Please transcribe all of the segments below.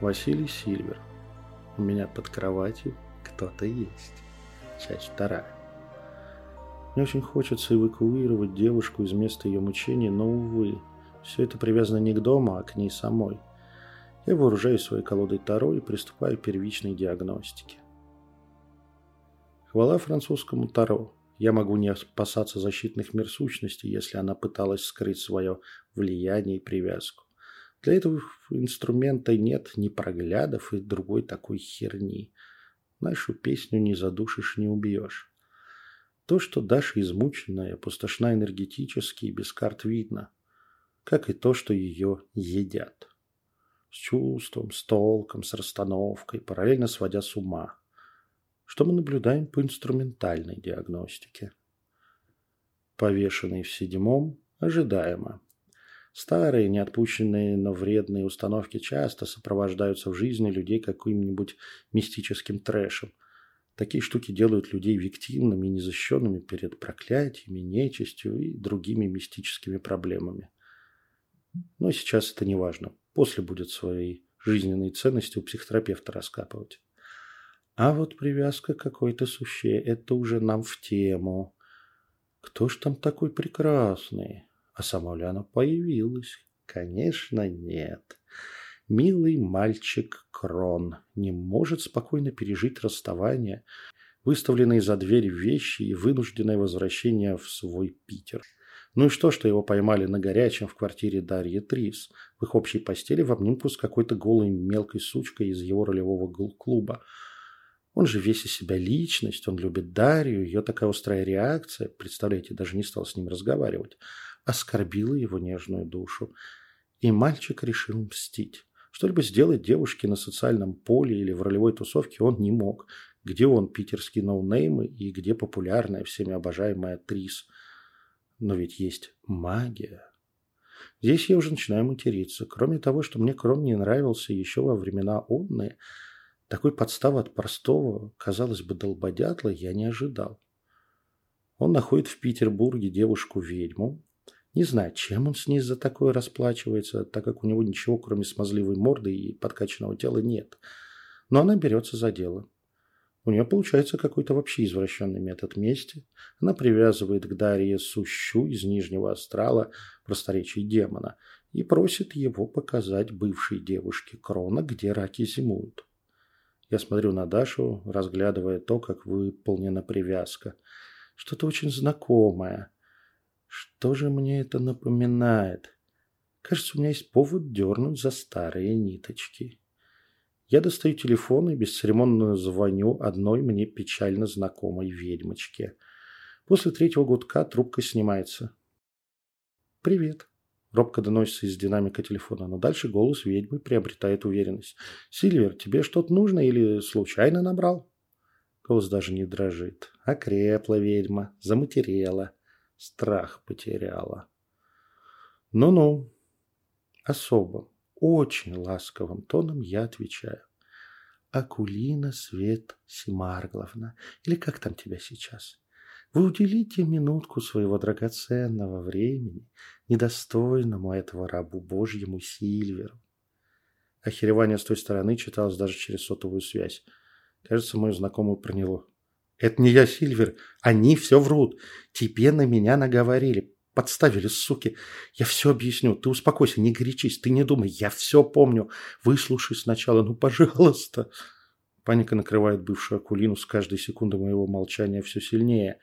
Василий Сильвер. У меня под кроватью кто-то есть. Часть вторая. Мне очень хочется эвакуировать девушку из места ее мучений, но, увы, все это привязано не к дому, а к ней самой. Я вооружаюсь своей колодой Таро и приступаю к первичной диагностике. Хвала французскому Таро. Я могу не опасаться защитных мир сущностей, если она пыталась скрыть свое влияние и привязку. Для этого инструмента нет ни проглядов и другой такой херни. Нашу песню не задушишь, не убьешь. То, что Даша измученная, опустошена энергетически и без карт видно. Как и то, что ее едят. С чувством, с толком, с расстановкой, параллельно сводя с ума. Что мы наблюдаем по инструментальной диагностике. Повешенный в седьмом ожидаемо. Старые, неотпущенные, но вредные установки часто сопровождаются в жизни людей каким-нибудь мистическим трэшем. Такие штуки делают людей виктимными и незащищенными перед проклятиями, нечистью и другими мистическими проблемами. Но сейчас это не важно. После будет свои жизненные ценности у психотерапевта раскапывать. А вот привязка какой-то суще – это уже нам в тему. Кто ж там такой прекрасный? А она появилась? Конечно, нет. Милый мальчик Крон не может спокойно пережить расставание, выставленные за дверь вещи и вынужденное возвращение в свой Питер. Ну и что, что его поймали на горячем в квартире Дарьи Трис, в их общей постели в обнимку с какой-то голой мелкой сучкой из его ролевого клуба. Он же весь из себя личность, он любит Дарью, ее такая острая реакция, представляете, даже не стал с ним разговаривать оскорбила его нежную душу. И мальчик решил мстить. Что-либо сделать девушке на социальном поле или в ролевой тусовке он не мог. Где он, питерский ноунеймы, и где популярная, всеми обожаемая Трис. Но ведь есть магия. Здесь я уже начинаю материться. Кроме того, что мне Кром не нравился еще во времена онные, такой подставы от простого, казалось бы, долбодятла я не ожидал. Он находит в Петербурге девушку-ведьму, не знаю, чем он с ней за такое расплачивается, так как у него ничего, кроме смазливой морды и подкачанного тела, нет. Но она берется за дело. У нее получается какой-то вообще извращенный метод мести. Она привязывает к Дарье Сущу из Нижнего Астрала, просторечий демона, и просит его показать бывшей девушке Крона, где раки зимуют. Я смотрю на Дашу, разглядывая то, как выполнена привязка. Что-то очень знакомое – что же мне это напоминает? Кажется, у меня есть повод дернуть за старые ниточки. Я достаю телефон и бесцеремонно звоню одной мне печально знакомой ведьмочке. После третьего гудка трубка снимается. «Привет», – робко доносится из динамика телефона, но дальше голос ведьмы приобретает уверенность. «Сильвер, тебе что-то нужно или случайно набрал?» Голос даже не дрожит. Окрепла ведьма, заматерела страх потеряла. Ну-ну, особым, очень ласковым тоном я отвечаю. Акулина Свет Симаргловна, или как там тебя сейчас? Вы уделите минутку своего драгоценного времени недостойному этого рабу Божьему Сильверу. Охеревание с той стороны читалось даже через сотовую связь. Кажется, мою знакомую проняло. Это не я, Сильвер. Они все врут. Тебе на меня наговорили. Подставили, суки. Я все объясню. Ты успокойся, не горячись. Ты не думай. Я все помню. Выслушай сначала. Ну, пожалуйста. Паника накрывает бывшую Акулину с каждой секунды моего молчания все сильнее.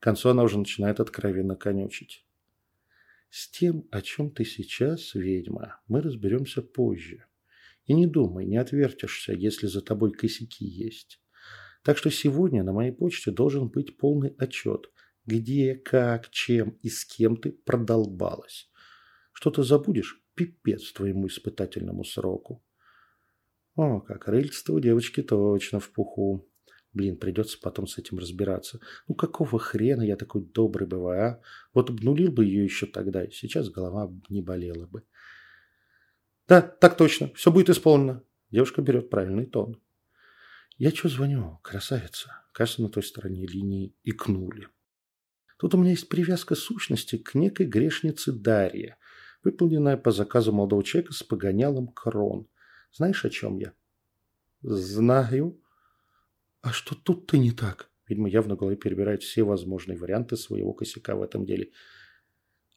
К концу она уже начинает откровенно конючить. С тем, о чем ты сейчас, ведьма, мы разберемся позже. И не думай, не отвертишься, если за тобой косяки есть. Так что сегодня на моей почте должен быть полный отчет, где, как, чем и с кем ты продолбалась. Что-то забудешь – пипец твоему испытательному сроку. О, как рыльство у девочки точно в пуху. Блин, придется потом с этим разбираться. Ну какого хрена я такой добрый бываю, а? Вот обнулил бы ее еще тогда, и сейчас голова не болела бы. Да, так точно, все будет исполнено. Девушка берет правильный тон. «Я чё звоню, красавица?» Кажется, на той стороне линии икнули. Тут у меня есть привязка сущности к некой грешнице Дарье, выполненная по заказу молодого человека с погонялом крон. Знаешь, о чем я?» «Знаю». «А что тут-то не так?» Видимо, явно в голове перебирает все возможные варианты своего косяка в этом деле.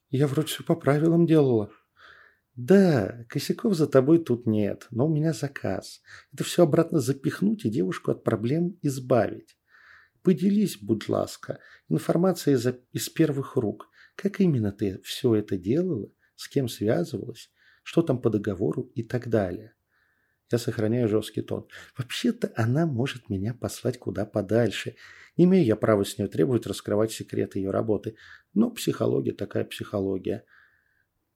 «Я вроде все по правилам делала». «Да, косяков за тобой тут нет, но у меня заказ. Это все обратно запихнуть и девушку от проблем избавить. Поделись, будь ласка, информацией из, из первых рук. Как именно ты все это делала, с кем связывалась, что там по договору и так далее. Я сохраняю жесткий тон. Вообще-то она может меня послать куда подальше. Не имею я права с нее требовать раскрывать секреты ее работы. Но психология такая психология.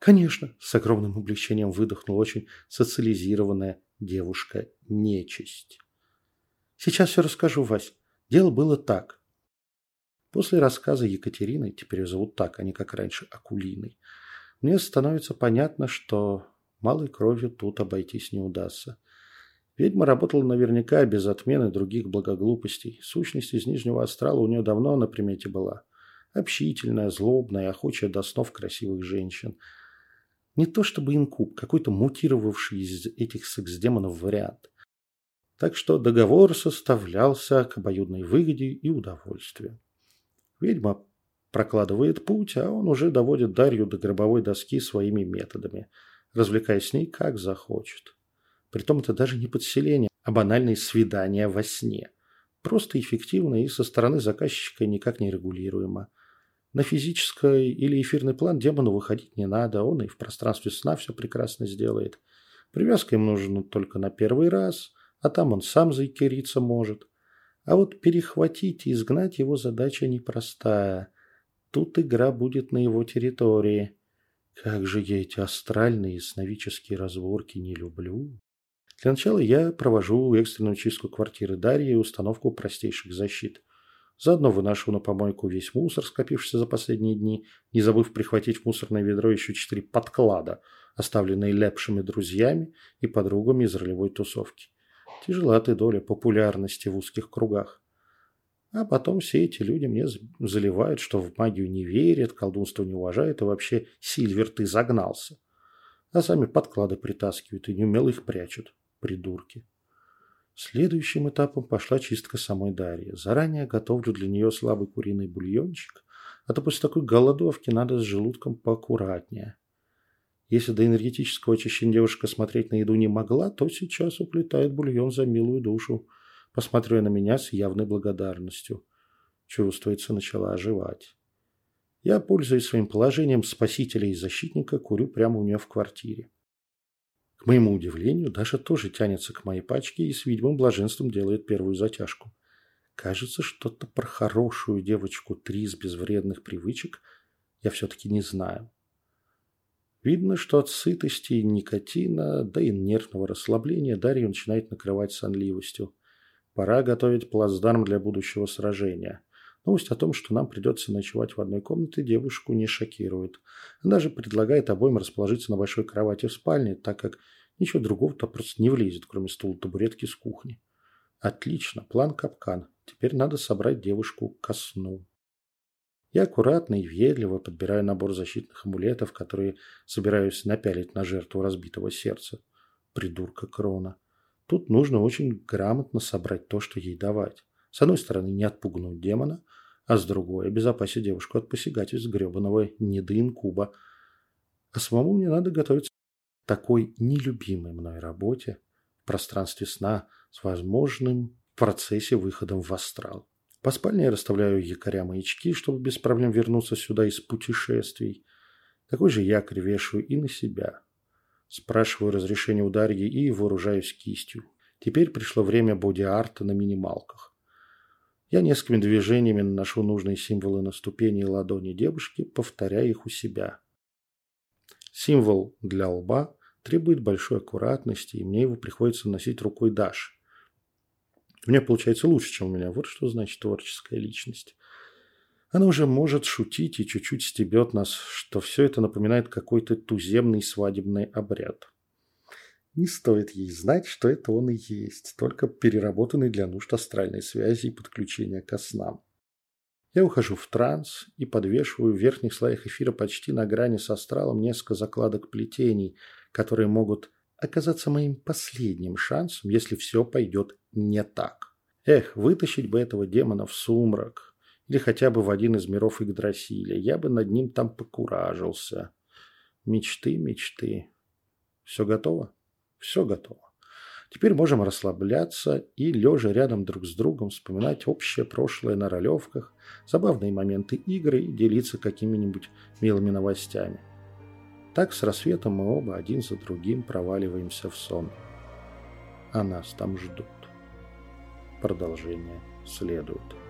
Конечно, с огромным облегчением выдохнула очень социализированная девушка-нечисть. Сейчас все расскажу, Вась. Дело было так. После рассказа Екатерины, теперь ее зовут так, а не как раньше Акулиной, мне становится понятно, что малой кровью тут обойтись не удастся. Ведьма работала наверняка без отмены других благоглупостей. Сущность из Нижнего Астрала у нее давно на примете была. Общительная, злобная, охочая до снов красивых женщин. Не то чтобы инкуб, какой-то мутировавший из этих секс-демонов вариант. Так что договор составлялся к обоюдной выгоде и удовольствию. Ведьма прокладывает путь, а он уже доводит Дарью до гробовой доски своими методами, развлекаясь с ней как захочет. Притом это даже не подселение, а банальные свидания во сне. Просто эффективно и со стороны заказчика никак не регулируемо. На физический или эфирный план демону выходить не надо, он и в пространстве сна все прекрасно сделает. Привязка им нужна только на первый раз, а там он сам заикериться может. А вот перехватить и изгнать его задача непростая. Тут игра будет на его территории. Как же я эти астральные сновические разборки не люблю. Для начала я провожу экстренную чистку квартиры Дарьи и установку простейших защит. Заодно выношу на помойку весь мусор, скопившийся за последние дни, не забыв прихватить в мусорное ведро еще четыре подклада, оставленные лепшими друзьями и подругами из ролевой тусовки. Тяжела ты доля популярности в узких кругах. А потом все эти люди мне заливают, что в магию не верят, колдунство не уважают, и вообще, Сильвер, ты загнался. А сами подклады притаскивают и неумело их прячут придурки. Следующим этапом пошла чистка самой Дарьи. Заранее готовлю для нее слабый куриный бульончик, а то после такой голодовки надо с желудком поаккуратнее. Если до энергетического очищения девушка смотреть на еду не могла, то сейчас уплетает бульон за милую душу, посмотрев на меня с явной благодарностью. Чувствуется, начала оживать. Я, пользуясь своим положением спасителя и защитника, курю прямо у нее в квартире. К моему удивлению, Даша тоже тянется к моей пачке и с видимым блаженством делает первую затяжку. Кажется, что-то про хорошую девочку Трис без вредных привычек я все-таки не знаю. Видно, что от сытости никотина, да и нервного расслабления Дарью начинает накрывать сонливостью. Пора готовить плацдарм для будущего сражения. Новость о том, что нам придется ночевать в одной комнате, девушку не шокирует. Она даже предлагает обоим расположиться на большой кровати в спальне, так как ничего другого-то просто не влезет, кроме стула табуретки с кухни. Отлично, план капкан. Теперь надо собрать девушку ко сну. Я аккуратно и въедливо подбираю набор защитных амулетов, которые собираюсь напялить на жертву разбитого сердца. Придурка Крона. Тут нужно очень грамотно собрать то, что ей давать. С одной стороны, не отпугнуть демона, а с другой – обезопасить девушку от посягательств гребаного недоинкуба. А самому мне надо готовиться такой нелюбимой мной работе в пространстве сна с возможным в процессе выходом в астрал. По спальне я расставляю якоря маячки, чтобы без проблем вернуться сюда из путешествий. Такой же якорь вешаю и на себя. Спрашиваю разрешение у Дарьи и вооружаюсь кистью. Теперь пришло время боди-арта на минималках. Я несколькими движениями наношу нужные символы на ступени и ладони девушки, повторяя их у себя. Символ для лба требует большой аккуратности, и мне его приходится носить рукой Даши. У меня получается лучше, чем у меня. Вот что значит творческая личность. Она уже может шутить и чуть-чуть стебет нас, что все это напоминает какой-то туземный свадебный обряд. Не стоит ей знать, что это он и есть, только переработанный для нужд астральной связи и подключения ко снам. Я ухожу в транс и подвешиваю в верхних слоях эфира почти на грани с астралом несколько закладок плетений, которые могут оказаться моим последним шансом, если все пойдет не так. Эх, вытащить бы этого демона в сумрак. Или хотя бы в один из миров Игдрасиля. Я бы над ним там покуражился. Мечты, мечты. Все готово? Все готово. Теперь можем расслабляться и, лежа рядом друг с другом, вспоминать общее прошлое на ролевках, забавные моменты игры и делиться какими-нибудь милыми новостями. Так с рассветом мы оба один за другим проваливаемся в сон. А нас там ждут. Продолжение следует.